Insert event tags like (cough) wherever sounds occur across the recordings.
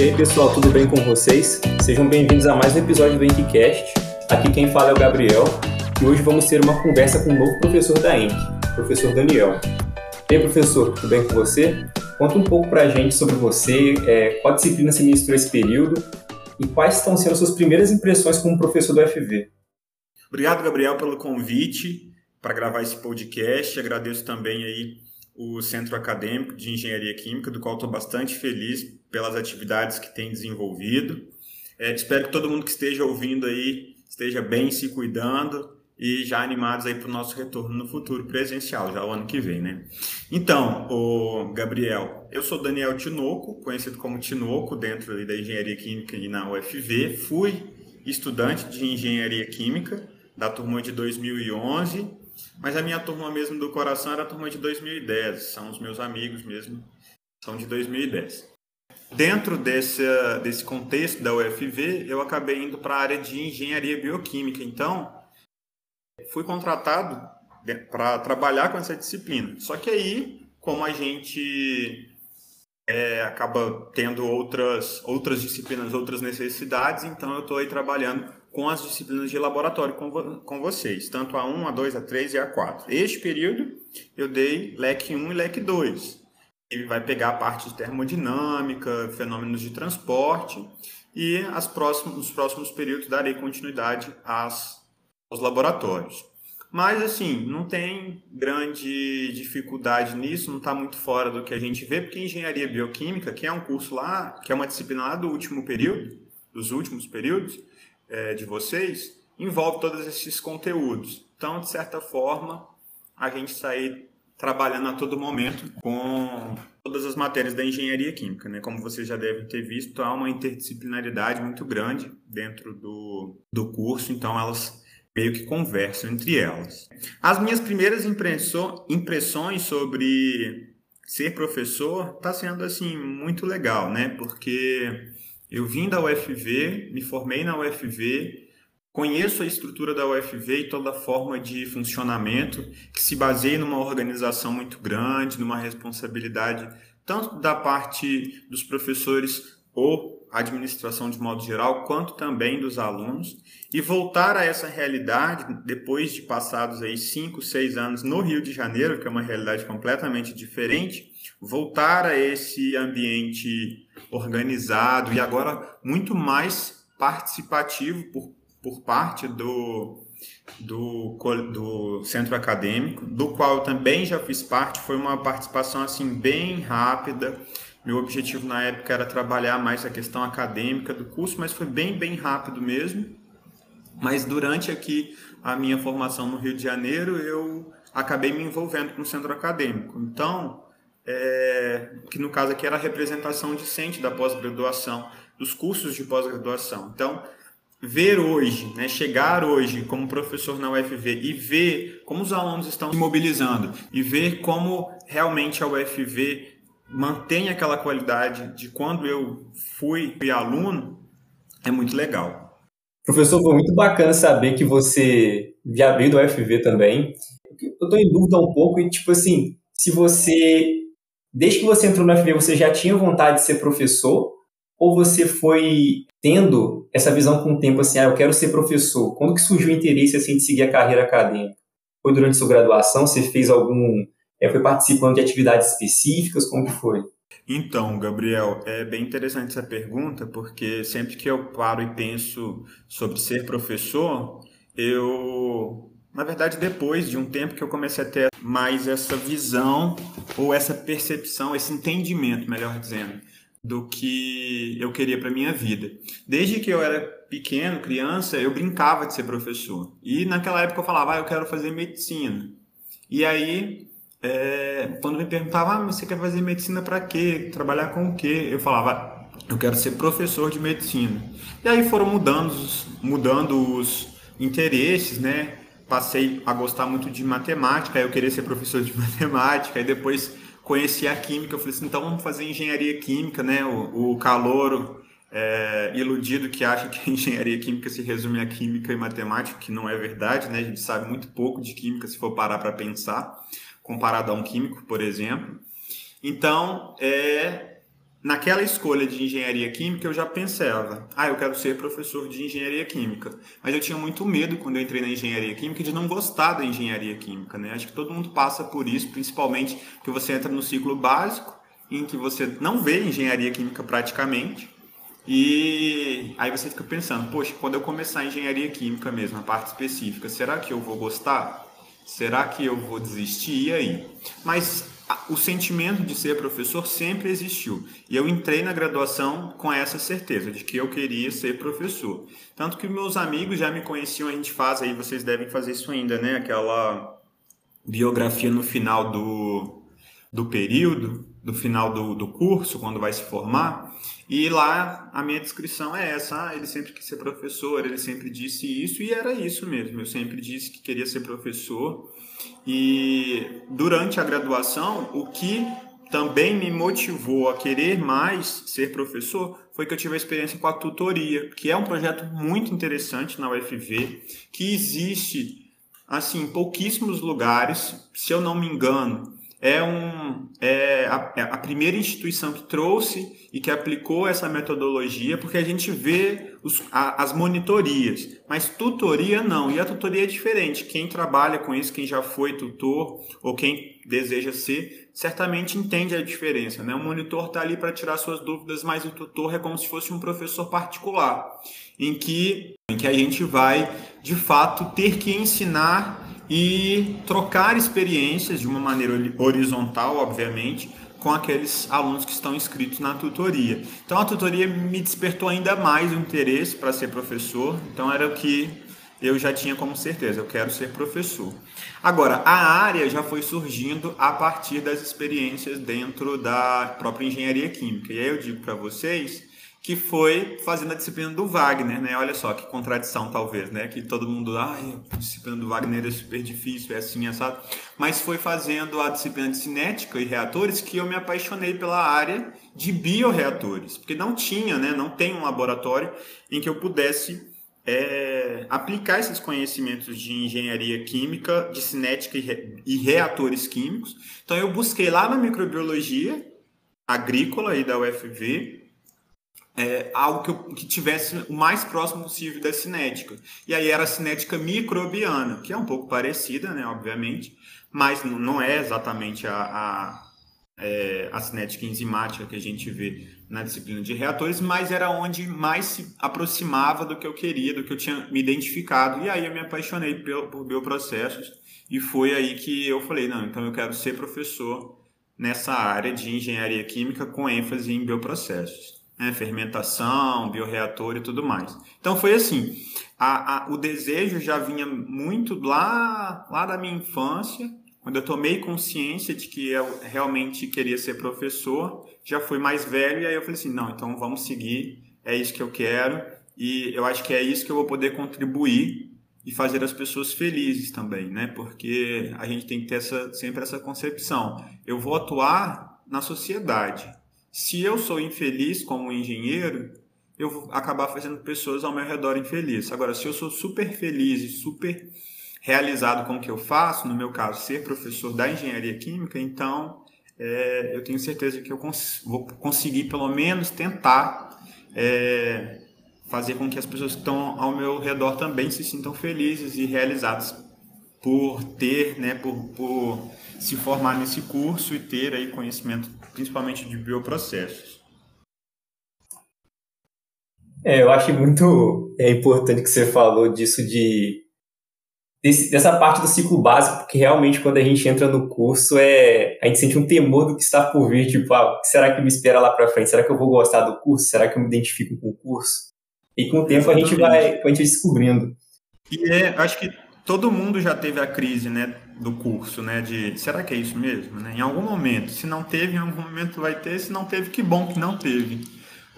E aí pessoal, tudo bem com vocês? Sejam bem-vindos a mais um episódio do Enkcast. Aqui quem fala é o Gabriel e hoje vamos ter uma conversa com o um novo professor da Enk, o professor Daniel. E aí professor, tudo bem com você? Conta um pouco pra gente sobre você, é, qual disciplina você ministrou esse período e quais estão sendo suas primeiras impressões como professor do FV. Obrigado, Gabriel, pelo convite para gravar esse podcast. Agradeço também aí o Centro Acadêmico de Engenharia Química, do qual estou bastante feliz pelas atividades que tem desenvolvido. É, espero que todo mundo que esteja ouvindo aí esteja bem se cuidando e já animados aí para o nosso retorno no futuro presencial, já o ano que vem, né? Então, o Gabriel, eu sou Daniel Tinoco, conhecido como Tinoco dentro da Engenharia Química e na UFV. Fui estudante de Engenharia Química da turma de 2011 mas a minha turma mesmo do coração era a turma de 2010, são os meus amigos mesmo, são de 2010. Dentro desse, desse contexto da UFV, eu acabei indo para a área de engenharia bioquímica. Então, fui contratado para trabalhar com essa disciplina. Só que aí, como a gente é, acaba tendo outras, outras disciplinas, outras necessidades, então eu estou aí trabalhando com as disciplinas de laboratório com, com vocês, tanto a 1, a 2, a 3 e a 4. Este período eu dei LEC 1 e LEC 2. Ele vai pegar a parte de termodinâmica, fenômenos de transporte e as próximos, nos próximos períodos darei continuidade às, aos laboratórios. Mas, assim, não tem grande dificuldade nisso, não está muito fora do que a gente vê, porque engenharia bioquímica, que é um curso lá, que é uma disciplina lá do último período, dos últimos períodos, é, de vocês envolve todos esses conteúdos. Então, de certa forma, a gente sair trabalhando a todo momento com todas as matérias da engenharia química, né? Como vocês já devem ter visto, há uma interdisciplinaridade muito grande dentro do, do curso, então elas meio que conversam entre elas. As minhas primeiras impressões sobre ser professor está sendo assim muito legal, né? Porque eu vim da UFV, me formei na UFV, conheço a estrutura da UFV e toda a forma de funcionamento que se baseia numa organização muito grande, numa responsabilidade tanto da parte dos professores ou administração de modo geral, quanto também dos alunos, e voltar a essa realidade depois de passados aí cinco, seis anos no Rio de Janeiro, que é uma realidade completamente diferente, voltar a esse ambiente organizado e agora muito mais participativo por, por parte do, do, do centro acadêmico, do qual também já fiz parte, foi uma participação assim bem rápida. Meu objetivo na época era trabalhar mais a questão acadêmica do curso, mas foi bem, bem rápido mesmo. Mas durante aqui a minha formação no Rio de Janeiro, eu acabei me envolvendo com o centro acadêmico. Então, é, que no caso aqui era a representação discente da pós-graduação, dos cursos de pós-graduação. Então, ver hoje, né, chegar hoje como professor na UFV e ver como os alunos estão se mobilizando e ver como realmente a UFV mantém aquela qualidade de quando eu fui aluno, é muito legal. Professor, foi muito bacana saber que você veio do UFV também. Eu estou em dúvida um pouco e, tipo assim, se você Desde que você entrou na FV, você já tinha vontade de ser professor? Ou você foi tendo essa visão com o tempo, assim, ah, eu quero ser professor? Quando que surgiu o interesse, assim, de seguir a carreira acadêmica? Foi durante sua graduação? Você fez algum... É, foi participando de atividades específicas? Como que foi? Então, Gabriel, é bem interessante essa pergunta, porque sempre que eu paro e penso sobre ser professor, eu na verdade, depois de um tempo que eu comecei a ter mais essa visão ou essa percepção, esse entendimento, melhor dizendo, do que eu queria para minha vida. Desde que eu era pequeno, criança, eu brincava de ser professor. E naquela época eu falava, ah, eu quero fazer medicina. E aí, é, quando me perguntavam, ah, você quer fazer medicina para quê? Trabalhar com o quê? Eu falava, eu quero ser professor de medicina. E aí foram mudando, mudando os interesses, né? Passei a gostar muito de matemática, eu queria ser professor de (laughs) matemática, e depois conheci a química, eu falei assim, então vamos fazer engenharia química, né? O, o calouro é, iludido que acha que (laughs) a engenharia química se resume a química e matemática, que não é verdade, né? A gente sabe muito pouco de química se for parar para pensar, comparado a um químico, por exemplo. Então, é, naquela escolha de engenharia química eu já pensava, ah, eu quero ser professor de engenharia química. Mas eu tinha muito medo quando eu entrei na engenharia química de não gostar da engenharia química, né? Acho que todo mundo passa por isso, principalmente que você entra no ciclo básico, em que você não vê engenharia química praticamente. E aí você fica pensando, poxa, quando eu começar a engenharia química mesmo, a parte específica, será que eu vou gostar? Será que eu vou desistir? E aí? Mas o sentimento de ser professor sempre existiu. E eu entrei na graduação com essa certeza de que eu queria ser professor. Tanto que meus amigos já me conheciam, a gente faz aí, vocês devem fazer isso ainda, né? Aquela biografia no final do, do período, no final do, do curso, quando vai se formar. E lá a minha descrição é essa: ah, ele sempre quis ser professor, ele sempre disse isso, e era isso mesmo. Eu sempre disse que queria ser professor. E durante a graduação, o que também me motivou a querer mais ser professor foi que eu tive a experiência com a tutoria, que é um projeto muito interessante na UFV, que existe assim em pouquíssimos lugares, se eu não me engano, é, um, é a, é a, primeira instituição que trouxe e que aplicou essa metodologia, porque a gente vê os, a, as monitorias, mas tutoria não. E a tutoria é diferente. Quem trabalha com isso, quem já foi tutor ou quem deseja ser, certamente entende a diferença. Né? O monitor está ali para tirar suas dúvidas, mas o tutor é como se fosse um professor particular, em que, em que a gente vai, de fato, ter que ensinar e trocar experiências de uma maneira horizontal, obviamente, com aqueles alunos que estão inscritos na tutoria. Então a tutoria me despertou ainda mais o interesse para ser professor, então era o que eu já tinha como certeza, eu quero ser professor. Agora, a área já foi surgindo a partir das experiências dentro da própria engenharia química. E aí eu digo para vocês que foi fazendo a disciplina do Wagner, né? Olha só que contradição talvez, né? Que todo mundo, ai, a disciplina do Wagner é super difícil, é assim, é sabe? Mas foi fazendo a disciplina de cinética e reatores que eu me apaixonei pela área de bioreatores, porque não tinha, né? Não tem um laboratório em que eu pudesse é, aplicar esses conhecimentos de engenharia química, de cinética e, re, e reatores químicos. Então eu busquei lá na microbiologia agrícola aí da UFV é, algo que, que tivesse o mais próximo possível da cinética. E aí era a cinética microbiana, que é um pouco parecida, né, obviamente, mas não é exatamente a, a, é, a cinética enzimática que a gente vê na disciplina de reatores, mas era onde mais se aproximava do que eu queria, do que eu tinha me identificado. E aí eu me apaixonei por bioprocessos e foi aí que eu falei, não, então eu quero ser professor nessa área de engenharia química com ênfase em bioprocessos né, fermentação, bioreator e tudo mais. Então foi assim, a, a, o desejo já vinha muito lá, lá da minha infância, quando eu tomei consciência de que eu realmente queria ser professor, já fui mais velho e aí eu falei assim, não, então vamos seguir, é isso que eu quero e eu acho que é isso que eu vou poder contribuir e fazer as pessoas felizes também, né? Porque a gente tem que ter essa, sempre essa concepção. Eu vou atuar na sociedade, se eu sou infeliz como engenheiro, eu vou acabar fazendo pessoas ao meu redor infelizes. Agora, se eu sou super feliz e super realizado com o que eu faço, no meu caso, ser professor da engenharia química, então é, eu tenho certeza que eu cons vou conseguir pelo menos tentar é, fazer com que as pessoas que estão ao meu redor também se sintam felizes e realizadas por ter, né, por, por se formar nesse curso e ter aí conhecimento principalmente de bioprocessos. É, eu acho muito é importante que você falou disso de desse, dessa parte do ciclo básico, porque realmente quando a gente entra no curso é a gente sente um temor do que está por vir, tipo, ah, será que me espera lá para frente? Será que eu vou gostar do curso? Será que eu me identifico com o curso? E com o tempo a gente vai, a gente vai descobrindo. E é, acho que todo mundo já teve a crise, né, do curso, né, de será que é isso mesmo, né? Em algum momento, se não teve, em algum momento vai ter, se não teve, que bom que não teve.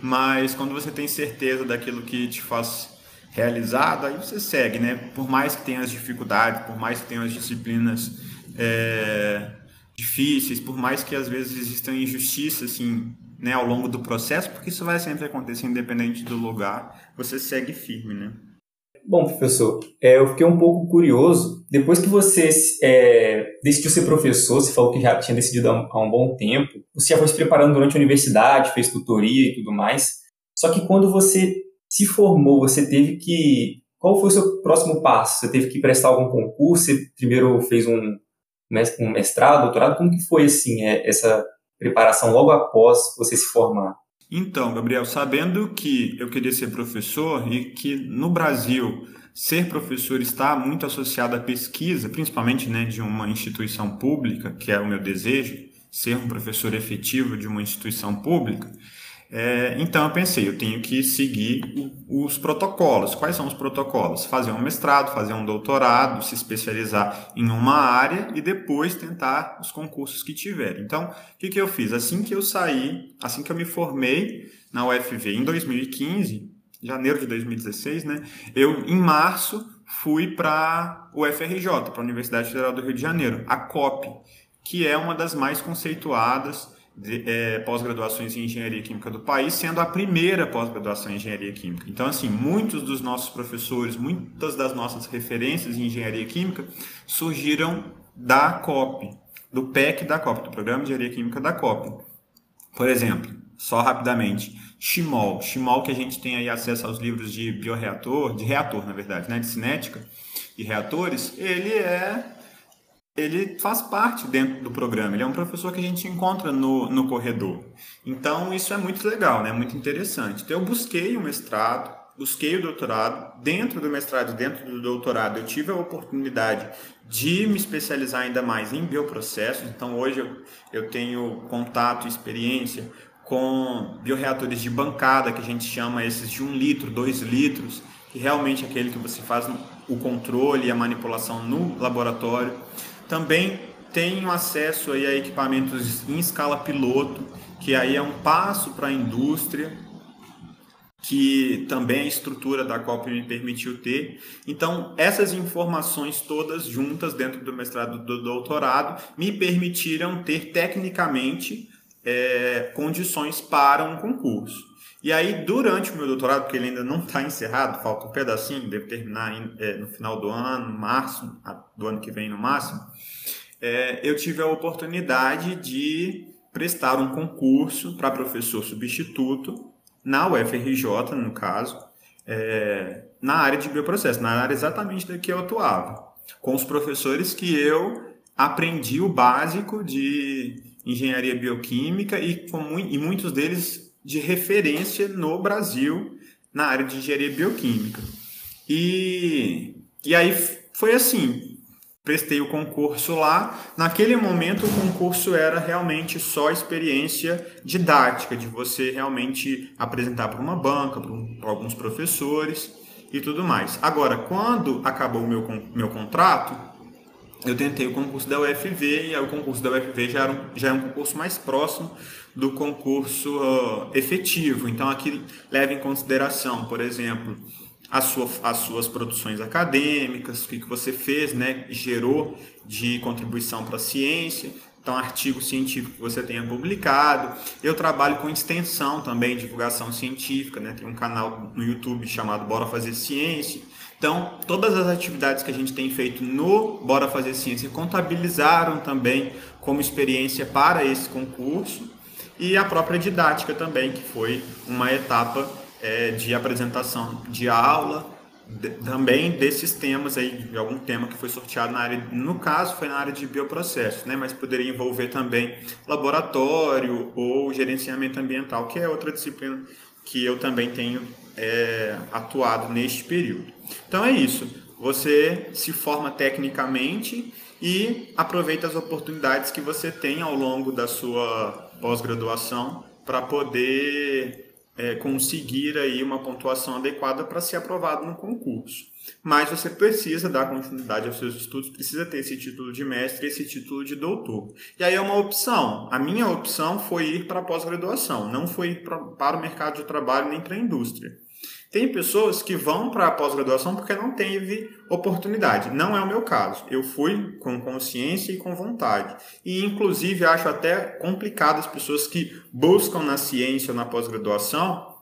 Mas quando você tem certeza daquilo que te faz realizado, aí você segue, né? Por mais que tenha as dificuldades, por mais que tenha as disciplinas é, difíceis, por mais que às vezes existam injustiças, assim, né, ao longo do processo, porque isso vai sempre acontecer independente do lugar, você segue firme, né? Bom, professor, é, eu fiquei um pouco curioso. Depois que você é, decidiu ser professor, você falou que já tinha decidido há um, há um bom tempo, você já foi se preparando durante a universidade, fez tutoria e tudo mais. Só que quando você se formou, você teve que. Qual foi o seu próximo passo? Você teve que prestar algum concurso? Você primeiro fez um, um mestrado, doutorado? Como que foi assim é, essa preparação logo após você se formar? Então, Gabriel, sabendo que eu queria ser professor e que no Brasil ser professor está muito associado à pesquisa, principalmente né, de uma instituição pública, que é o meu desejo, ser um professor efetivo de uma instituição pública, é, então eu pensei, eu tenho que seguir os protocolos. Quais são os protocolos? Fazer um mestrado, fazer um doutorado, se especializar em uma área e depois tentar os concursos que tiver. Então, o que, que eu fiz? Assim que eu saí, assim que eu me formei na UFV em 2015, janeiro de 2016, né? Eu, em março, fui para o UFRJ, para a Universidade Federal do Rio de Janeiro, a COP, que é uma das mais conceituadas é, pós-graduações em engenharia química do país, sendo a primeira pós-graduação em engenharia química. Então, assim, muitos dos nossos professores, muitas das nossas referências em engenharia química surgiram da COP, do PEC da COP, do Programa de Engenharia Química da COP. Por exemplo, só rapidamente, Chimol, Chimol que a gente tem aí acesso aos livros de bioreator, de reator, na verdade, né, de cinética e reatores, ele é ele faz parte dentro do programa. Ele é um professor que a gente encontra no, no corredor. Então, isso é muito legal, né? muito interessante. Então, eu busquei o mestrado, busquei o doutorado. Dentro do mestrado, dentro do doutorado, eu tive a oportunidade de me especializar ainda mais em bioprocessos. Então, hoje eu, eu tenho contato e experiência com bioreatores de bancada, que a gente chama esses de um litro, dois litros, que realmente é aquele que você faz o controle e a manipulação no laboratório. Também tenho acesso aí a equipamentos em escala piloto, que aí é um passo para a indústria, que também a estrutura da COP me permitiu ter. Então, essas informações todas juntas dentro do mestrado do doutorado me permitiram ter tecnicamente é, condições para um concurso. E aí, durante o meu doutorado, porque ele ainda não está encerrado, falta um pedacinho, deve terminar é, no final do ano, março, do ano que vem no máximo, é, eu tive a oportunidade de prestar um concurso para professor substituto na UFRJ, no caso, é, na área de bioprocesso, na área exatamente da que eu atuava, com os professores que eu aprendi o básico de engenharia bioquímica e, com, e muitos deles de referência no Brasil na área de engenharia bioquímica. E, e aí foi assim, prestei o concurso lá. Naquele momento, o concurso era realmente só experiência didática, de você realmente apresentar para uma banca, para, alguns professores e tudo mais. Agora, quando acabou o meu, meu contrato, eu tentei o concurso da UFV e aí o concurso da UFV já, era já é um concurso mais próximo do concurso uh, efetivo. Então, aqui leva em consideração, por exemplo, sua, as suas produções acadêmicas, o que, que você fez, né, gerou de contribuição para a ciência, então artigo científico que você tenha publicado. Eu trabalho com extensão também, divulgação científica, né, tem um canal no YouTube chamado Bora Fazer Ciência, então, todas as atividades que a gente tem feito no Bora Fazer Ciência contabilizaram também como experiência para esse concurso e a própria didática também, que foi uma etapa é, de apresentação de aula, de, também desses temas aí, de algum tema que foi sorteado na área, no caso foi na área de bioprocessos, né, mas poderia envolver também laboratório ou gerenciamento ambiental, que é outra disciplina que eu também tenho é, atuado neste período. Então é isso. Você se forma tecnicamente e aproveita as oportunidades que você tem ao longo da sua pós-graduação para poder é, conseguir aí uma pontuação adequada para ser aprovado no concurso. Mas você precisa dar continuidade aos seus estudos, precisa ter esse título de mestre, esse título de doutor. E aí é uma opção. A minha opção foi ir para a pós-graduação, não foi ir para o mercado de trabalho nem para a indústria. Tem pessoas que vão para a pós-graduação porque não teve oportunidade. Não é o meu caso. Eu fui com consciência e com vontade. E, inclusive, acho até complicado as pessoas que buscam na ciência ou na pós-graduação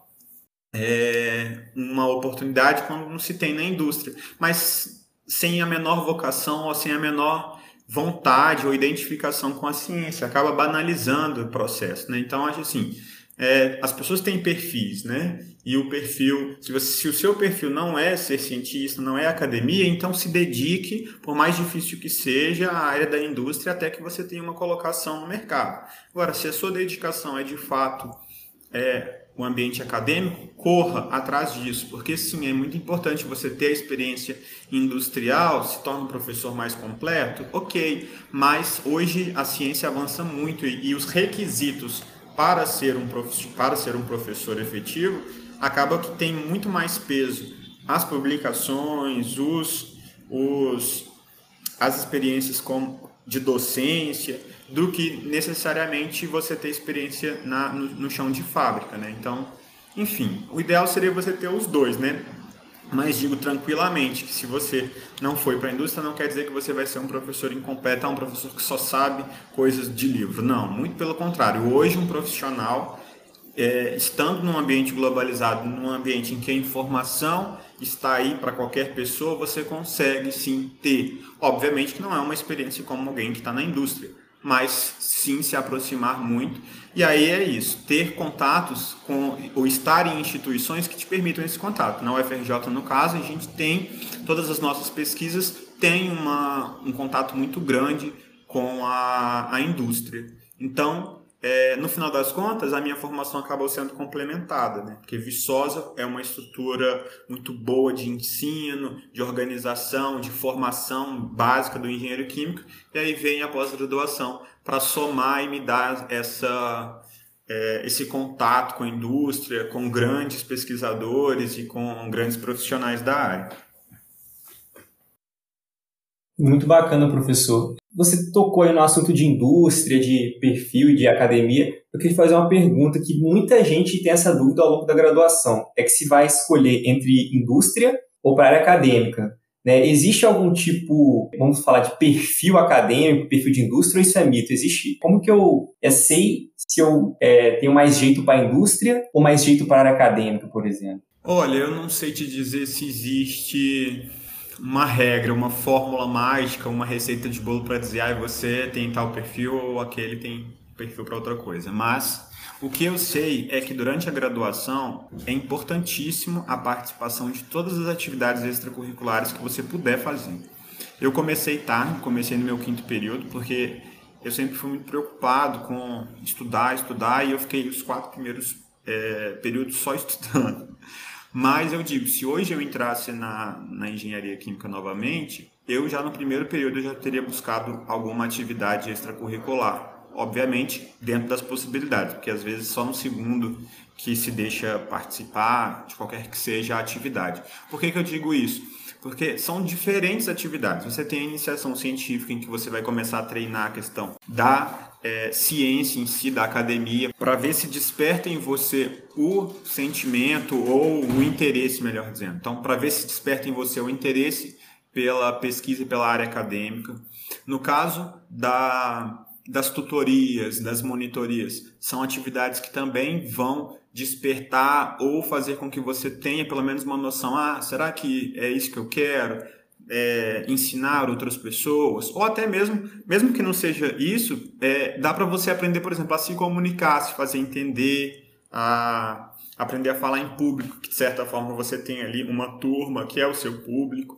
é, uma oportunidade quando não se tem na indústria, mas sem a menor vocação ou sem a menor vontade ou identificação com a ciência, acaba banalizando o processo, né? Então acho assim, é, as pessoas têm perfis, né? E o perfil, se, você, se o seu perfil não é ser cientista, não é academia, então se dedique, por mais difícil que seja, à área da indústria até que você tenha uma colocação no mercado. Agora, se a sua dedicação é de fato é, o ambiente acadêmico, corra atrás disso, porque sim, é muito importante você ter a experiência industrial, se torna um professor mais completo, ok, mas hoje a ciência avança muito e, e os requisitos para ser um, para ser um professor efetivo, acaba que tem muito mais peso as publicações, os, os, as experiências com, de docência, do que necessariamente você ter experiência na, no, no chão de fábrica, né? Então, enfim, o ideal seria você ter os dois, né? Mas digo tranquilamente que se você não foi para a indústria, não quer dizer que você vai ser um professor incompleto, um professor que só sabe coisas de livro. Não, muito pelo contrário. Hoje, um profissional, é, estando num ambiente globalizado, num ambiente em que a informação está aí para qualquer pessoa, você consegue sim ter. Obviamente que não é uma experiência como alguém que está na indústria, mas sim se aproximar muito. E aí é isso, ter contatos com ou estar em instituições que te permitam esse contato. Na UFRJ, no caso, a gente tem todas as nossas pesquisas têm uma, um contato muito grande com a, a indústria. Então, é, no final das contas, a minha formação acabou sendo complementada, né? porque Viçosa é uma estrutura muito boa de ensino, de organização, de formação básica do engenheiro químico, e aí vem a pós-graduação para somar e me dar essa, é, esse contato com a indústria, com grandes pesquisadores e com grandes profissionais da área. Muito bacana, professor. Você tocou aí no assunto de indústria, de perfil e de academia. Eu queria fazer uma pergunta que muita gente tem essa dúvida ao longo da graduação. É que se vai escolher entre indústria ou para área acadêmica. Né? Existe algum tipo, vamos falar de perfil acadêmico, perfil de indústria, ou isso é mito? Existe? Como que eu, eu sei se eu é, tenho mais jeito para a indústria ou mais jeito para a área acadêmica, por exemplo? Olha, eu não sei te dizer se existe uma regra, uma fórmula mágica, uma receita de bolo para dizer, ah, você tem tal perfil ou aquele tem perfil para outra coisa. Mas o que eu sei é que durante a graduação é importantíssimo a participação de todas as atividades extracurriculares que você puder fazer. Eu comecei tarde, comecei no meu quinto período, porque eu sempre fui muito preocupado com estudar, estudar, e eu fiquei os quatro primeiros é, períodos só (laughs) estudando. Mas eu digo, se hoje eu entrasse na, na engenharia química novamente, eu já no primeiro período já teria buscado alguma atividade extracurricular. Obviamente, dentro das possibilidades, porque às vezes só no segundo que se deixa participar de qualquer que seja a atividade. Por que, que eu digo isso? Porque são diferentes atividades. Você tem a iniciação científica, em que você vai começar a treinar a questão da é, ciência em si, da academia, para ver se desperta em você o sentimento ou o interesse, melhor dizendo. Então, para ver se desperta em você o interesse pela pesquisa e pela área acadêmica. No caso da, das tutorias, das monitorias, são atividades que também vão despertar ou fazer com que você tenha pelo menos uma noção: ah, será que é isso que eu quero? é, ensinar outras pessoas, ou até mesmo, mesmo que não seja isso, é, dá para você aprender, por exemplo, a se comunicar, a se fazer entender, a aprender a falar em público, que de certa forma você tem ali uma turma que é o seu público.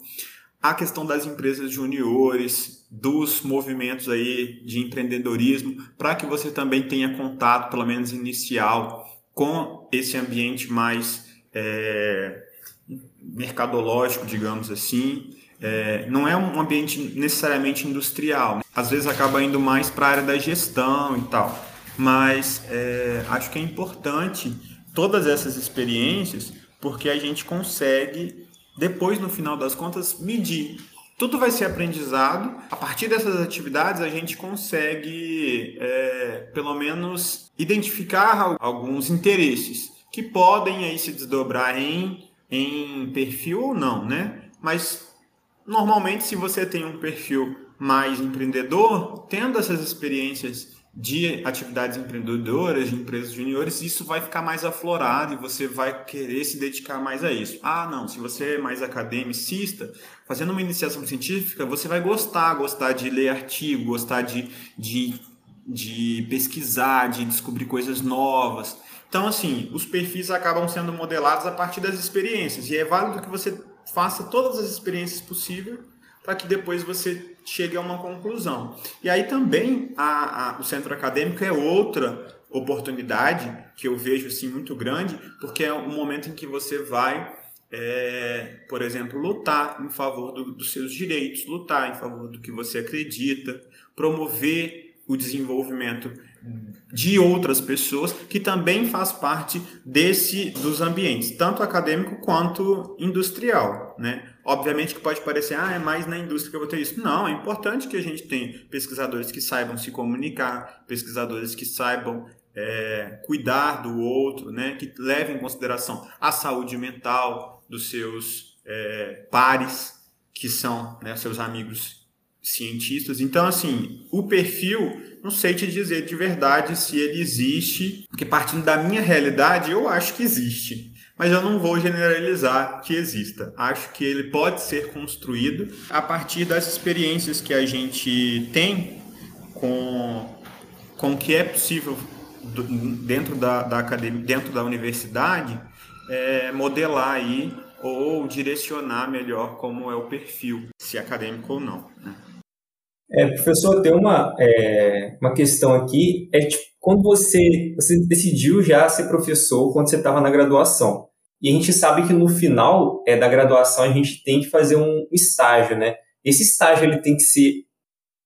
A questão das empresas juniores, dos movimentos aí de empreendedorismo, para que você também tenha contato, pelo menos inicial, com esse ambiente mais é, mercadológico, digamos assim, é, não é um ambiente necessariamente industrial. Né? Às vezes acaba indo mais para a área da gestão e tal. Mas é, acho que é importante todas essas experiências porque a gente consegue, depois, no final das contas, medir. Tudo vai ser aprendizado. A partir dessas atividades, a gente consegue, é, pelo menos, identificar alguns interesses que podem aí se desdobrar em, em perfil ou não, né? Mas Normalmente, se você tem um perfil mais empreendedor, tendo essas experiências de atividades empreendedoras, de empresas juniores, isso vai ficar mais aflorado e você vai querer se dedicar mais a isso. Ah, não, se você é mais academicista, fazendo uma iniciação científica, você vai gostar, gostar de ler artigo, gostar de, de, de pesquisar, de descobrir coisas novas. Então, assim, os perfis acabam sendo modelados a partir das experiências e é válido que você faça todas as experiências possíveis para que depois você chegue a uma conclusão. E aí também a, a, o centro acadêmico é outra oportunidade que eu vejo assim muito grande, porque é um momento em que você vai, é, por exemplo, lutar em favor do, dos seus direitos, lutar em favor do que você acredita, promover o desenvolvimento de outras pessoas que também faz parte desse dos ambientes, tanto acadêmico quanto industrial, né? Obviamente que pode parecer, ah, é mais na indústria que eu vou ter isso. Não, é importante que a gente tenha pesquisadores que saibam se comunicar, pesquisadores que saibam é, cuidar do outro, né? Que levem em consideração a saúde mental dos seus é, pares, que são né, seus amigos cientistas. Então, assim, o perfil, não sei te dizer de verdade se ele existe, porque partindo da minha realidade, eu acho que existe. Mas eu não vou generalizar que exista. Acho que ele pode ser construído a partir das experiências que a gente tem com, com o que é possível dentro da, da academia, dentro da universidade, é, modelar aí ou direcionar melhor como é o perfil, se acadêmico ou não. Né? É, professor, tem uma, é, uma questão aqui, é tipo, quando você, você decidiu já ser professor quando você estava na graduação, e a gente sabe que no final é, da graduação a gente tem que fazer um estágio, né? Esse estágio ele tem que ser,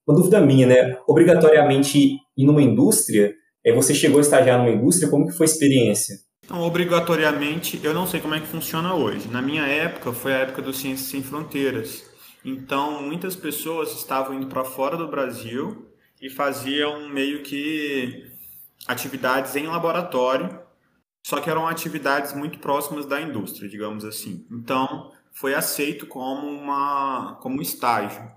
uma dúvida minha, né? Obrigatoriamente ir numa indústria, é, você chegou a estagiar numa indústria, como que foi a experiência? Então, obrigatoriamente, eu não sei como é que funciona hoje. Na minha época, foi a época do Ciências Sem Fronteiras. Então, muitas pessoas estavam indo para fora do Brasil e faziam meio que atividades em laboratório, só que eram atividades muito próximas da indústria, digamos assim. Então, foi aceito como uma como um estágio.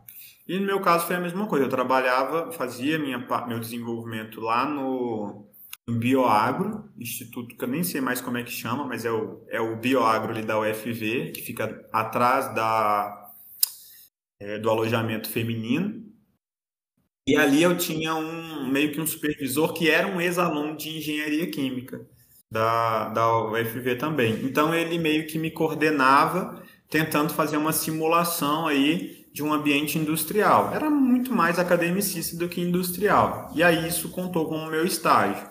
E no meu caso foi a mesma coisa. Eu trabalhava, fazia minha, meu desenvolvimento lá no Bioagro, instituto que eu nem sei mais como é que chama, mas é o, é o Bioagro ali da UFV, que fica atrás da é, do alojamento feminino. E ali eu tinha um meio que um supervisor que era um ex-aluno de engenharia química da, da UFV também. Então ele meio que me coordenava tentando fazer uma simulação aí de um ambiente industrial. Era muito mais academicista do que industrial. E aí isso contou como meu estágio.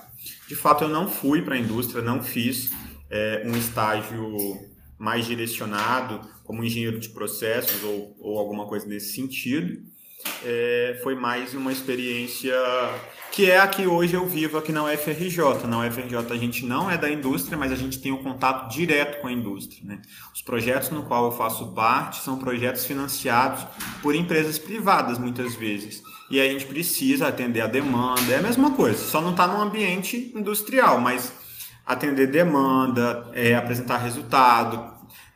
De fato eu não fui para a indústria, não fiz é, um estágio mais direcionado como engenheiro de processos ou, ou alguma coisa nesse sentido. É, foi mais uma experiência que é a que hoje eu vivo aqui na UFRJ. Na UFRJ a gente não é da indústria, mas a gente tem um contato direto com a indústria. Né? Os projetos no qual eu faço parte são projetos financiados por empresas privadas, muitas vezes. E a gente precisa atender a demanda, é a mesma coisa, só não está no ambiente industrial, mas atender demanda, é, apresentar resultado,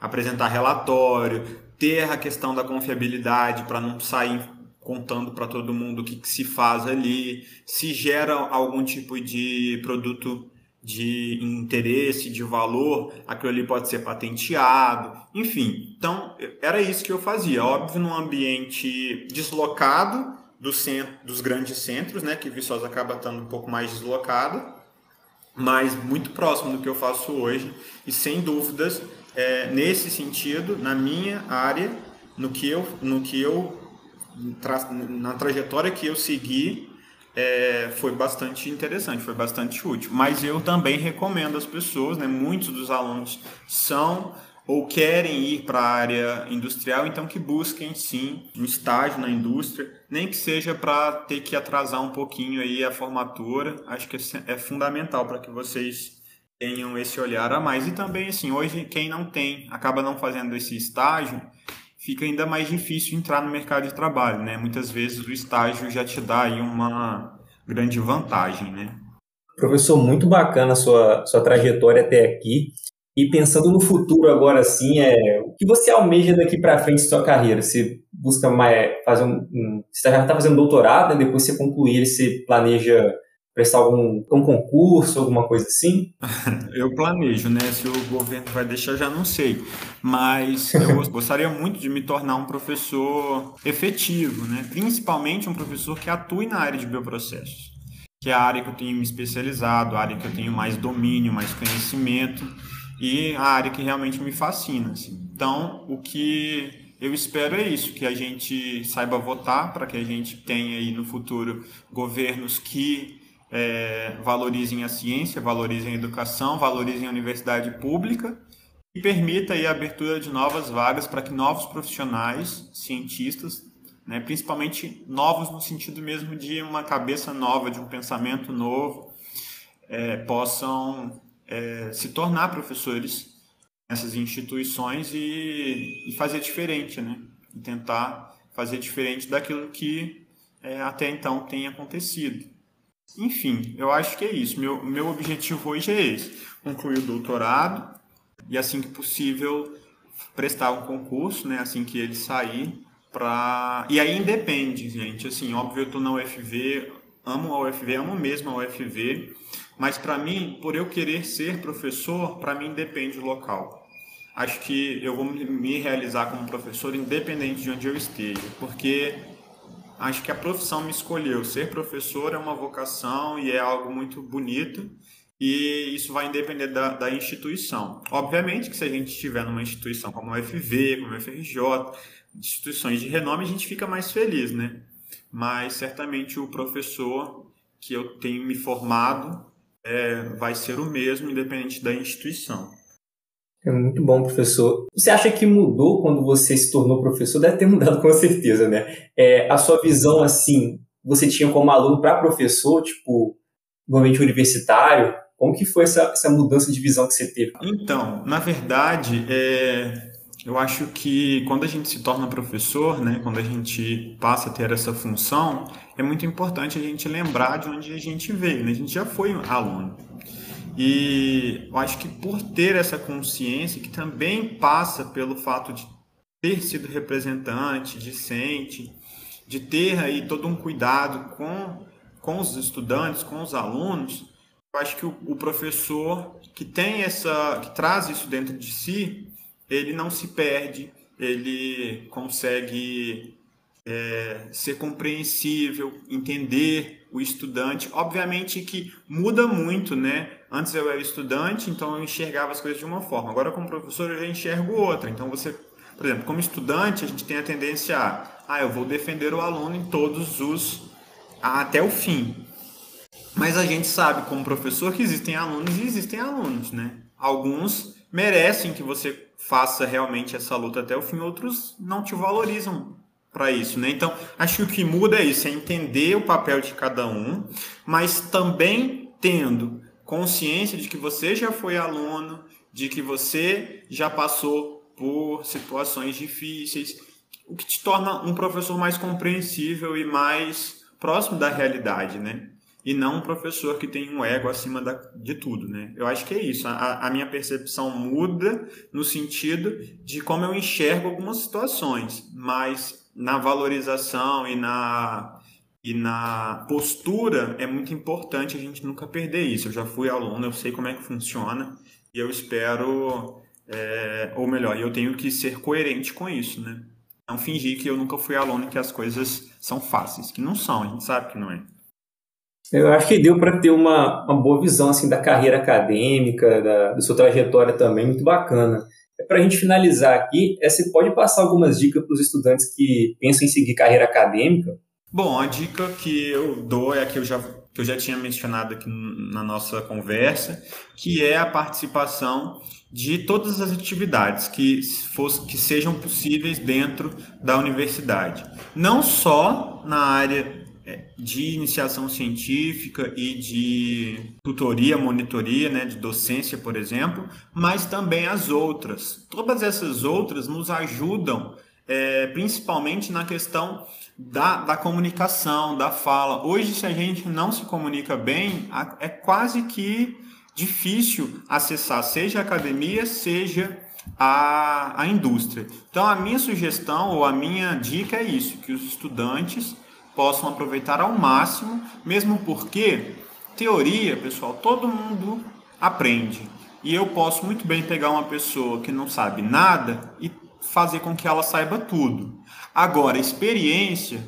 apresentar relatório, ter a questão da confiabilidade para não sair contando para todo mundo o que, que, se faz ali, se gera algum tipo de produto de interesse, de valor, aquilo ali pode ser patenteado, enfim. Então, era isso que eu fazia. Óbvio, num ambiente deslocado do centro, dos grandes centros, né, que Viçosa acaba estando um pouco mais deslocada, mas muito próximo do que eu faço hoje, e sem dúvidas é, nesse sentido, na minha área, no que eu, no que eu na trajetória que eu segui, é, foi bastante interessante, foi bastante útil. Mas eu também recomendo às pessoas, né, muitos dos alunos são ou querem ir para a área industrial, então que busquem sim um estágio na indústria, nem que seja para ter que atrasar um pouquinho aí a formatura. Acho que é fundamental para que vocês tenham esse olhar a mais. E também, assim, hoje quem não tem, acaba não fazendo esse estágio, fica ainda mais difícil entrar no mercado de trabalho, né? Muitas vezes o estágio já te dá aí uma grande vantagem, né? Professor, muito bacana a sua, sua trajetória até aqui. E pensando no futuro agora, assim, é, o que você almeja daqui para frente em sua carreira? Você busca mais, fazer um, um você já está fazendo doutorado, né? depois você concluir, você planeja prestar algum um concurso, alguma coisa assim? (laughs) Eu planejo, né? Se o governo vai deixar, já não sei. Mas eu (laughs) gostaria muito de me tornar um professor efetivo, né? Principalmente um professor que atue na área de bioprocessos, que é a área que eu tenho me especializado, a área que eu tenho mais domínio, mais conhecimento e a área que realmente me fascina. Assim. Então, o que eu espero é isso, que a gente saiba votar para que a gente tenha aí no futuro governos que é, valorizem a ciência, valorizem a educação, valorizem a universidade pública e permita aí a abertura de novas vagas para que novos profissionais, cientistas, né, principalmente novos no sentido mesmo de uma cabeça nova, de um pensamento novo, é, possam é, se tornar professores nessas instituições e, e, fazer diferente, né? E tentar fazer diferente daquilo que é, até então tem acontecido. Enfim, eu acho que é isso. Meu, meu objetivo hoje é esse: concluir o doutorado e, assim que possível, prestar um concurso, né? Assim que ele sair. Pra... E aí independe, gente. Assim, óbvio, eu estou na UFV, amo a UFV, amo mesmo a UFV, mas para mim, por eu querer ser professor, para mim depende do local. Acho que eu vou me realizar como professor independente de onde eu esteja, porque acho que a profissão me escolheu. Ser professor é uma vocação e é algo muito bonito e isso vai depender da, da, instituição. Obviamente que se a gente estiver numa instituição como a UFV, como a FRJ, instituições de renome, a gente fica mais feliz, né? Mas certamente o professor que eu tenho me formado é, vai ser o mesmo, independente da instituição. É muito bom, professor. Você acha que mudou quando você se tornou professor? Deve ter mudado (laughs) com certeza, né? É, a sua visão, assim, você tinha como aluno para professor, tipo, no ambiente universitário? Como que foi essa, essa mudança de visão que você teve? Então, na verdade, é, eu acho que quando a gente se torna professor, né, quando a gente passa a ter essa função, é muito importante a gente lembrar de onde a gente veio. Né? A gente já foi aluno. E eu acho que por ter essa consciência, que também passa pelo fato de ter sido representante, discente, de ter aí todo um cuidado com, com os estudantes, com os alunos, eu acho que o, o professor que tem essa, que traz isso dentro de si, ele não se perde, ele consegue é, ser compreensível, entender o estudante. Obviamente que muda muito, né? Antes eu era estudante, então eu enxergava as coisas de uma forma. Agora, como professor, eu já enxergo outra. Então, você, por exemplo, como estudante, a gente tem a tendência a, ah, eu vou defender o aluno em todos os, até o fim. Mas a gente sabe, como professor, que existem alunos e existem alunos, né? Alguns merecem que você faça realmente essa luta até o fim, outros não te valorizam para isso, né? Então, acho que o que muda é isso, é entender o papel de cada um, mas também tendo consciência de que você já foi aluno, de que você já passou por situações difíceis, o que te torna um professor mais compreensível e mais próximo da realidade, né? E não um professor que tem um ego acima da, de tudo, né? Eu acho que é isso. A, a minha percepção muda no sentido de como eu enxergo algumas situações, mas na valorização e na, e na postura é muito importante a gente nunca perder isso. Eu já fui aluno, eu sei como é que funciona e eu espero, é, ou melhor, eu tenho que ser coerente com isso, né? Não fingir que eu nunca fui aluno e que as coisas são fáceis, que não são, a gente sabe que não é. Eu acho que deu para ter uma, uma boa visão assim da carreira acadêmica, da, da sua trajetória também, muito bacana. Para a gente finalizar aqui, é, você pode passar algumas dicas para os estudantes que pensam em seguir carreira acadêmica? Bom, a dica que eu dou é a que eu já, que eu já tinha mencionado aqui na nossa conversa, que é a participação de todas as atividades que, fosse, que sejam possíveis dentro da universidade. Não só na área de iniciação científica e de tutoria, monitoria, né, de docência, por exemplo, mas também as outras. Todas essas outras nos ajudam é, principalmente na questão da, da comunicação, da fala. Hoje, se a gente não se comunica bem, é quase que difícil acessar, seja a academia, seja a, a indústria. Então, a minha sugestão ou a minha dica é isso: que os estudantes possam aproveitar ao máximo, mesmo porque Teoria, pessoal, todo mundo aprende. E eu posso muito bem pegar uma pessoa que não sabe nada e fazer com que ela saiba tudo. Agora, experiência,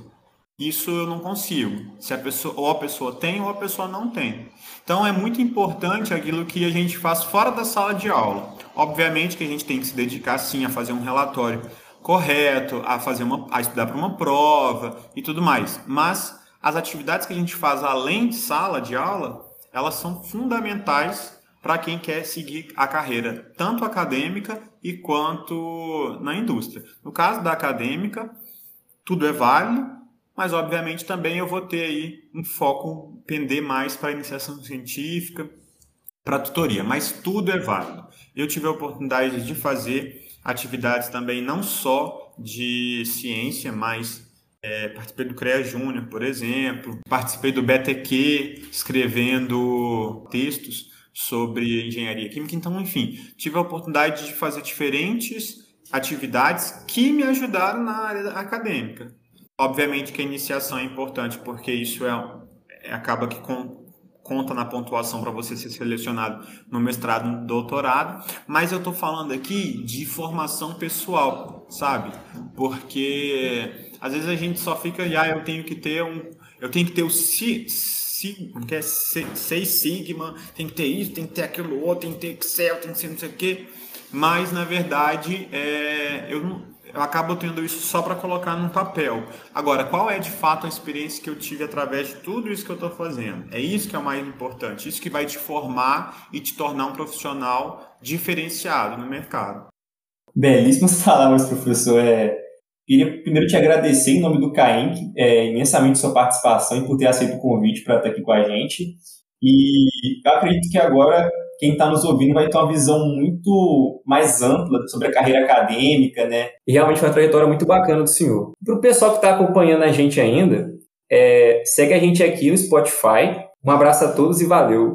isso eu não consigo. Se a pessoa ou a pessoa tem ou a pessoa não tem. Então é muito importante aquilo que a gente faz fora da sala de aula. Obviamente que a gente tem que se dedicar sim a fazer um relatório correto, a fazer uma a estudar para uma prova e tudo mais. Mas as atividades que a gente faz além de sala de aula, elas são fundamentais para quem quer seguir a carreira, tanto acadêmica e quanto na indústria. No caso da acadêmica, tudo é válido, mas obviamente também eu vou ter aí um foco pender mais para iniciação científica, para tutoria, mas tudo é válido. Eu tive a oportunidade de fazer atividades também não só de ciência, mas é, participei do CREA Júnior, por exemplo, participei do BTQ, escrevendo textos sobre engenharia química. Então, enfim, tive a oportunidade de fazer diferentes atividades que me ajudaram na área acadêmica. Obviamente que a iniciação é importante, porque isso é, é acaba que com, conta na pontuação para você ser selecionado no mestrado, no doutorado, mas eu estou falando aqui de formação pessoal, sabe? Porque às vezes a gente só fica, ah, eu tenho que ter um, eu tenho que ter o si, si, que é seis sigma, tem que ter isso, tem que ter aquilo outro, tem que ter Excel, tem que ser não sei o quê. Mas na verdade, é, eu não eu acabo tendo isso só para colocar num papel. Agora, qual é de fato a experiência que eu tive através de tudo isso que eu estou fazendo? É isso que é o mais importante. Isso que vai te formar e te tornar um profissional diferenciado no mercado. Belíssimas (laughs) palavras, professor. É, Queria primeiro te agradecer em nome do CAEM, é, imensamente sua participação e por ter aceito o convite para estar aqui com a gente. E eu acredito que agora quem está nos ouvindo vai ter uma visão muito mais ampla sobre a carreira acadêmica, né? E realmente uma trajetória muito bacana do senhor. Para o pessoal que está acompanhando a gente ainda, é, segue a gente aqui no Spotify. Um abraço a todos e valeu!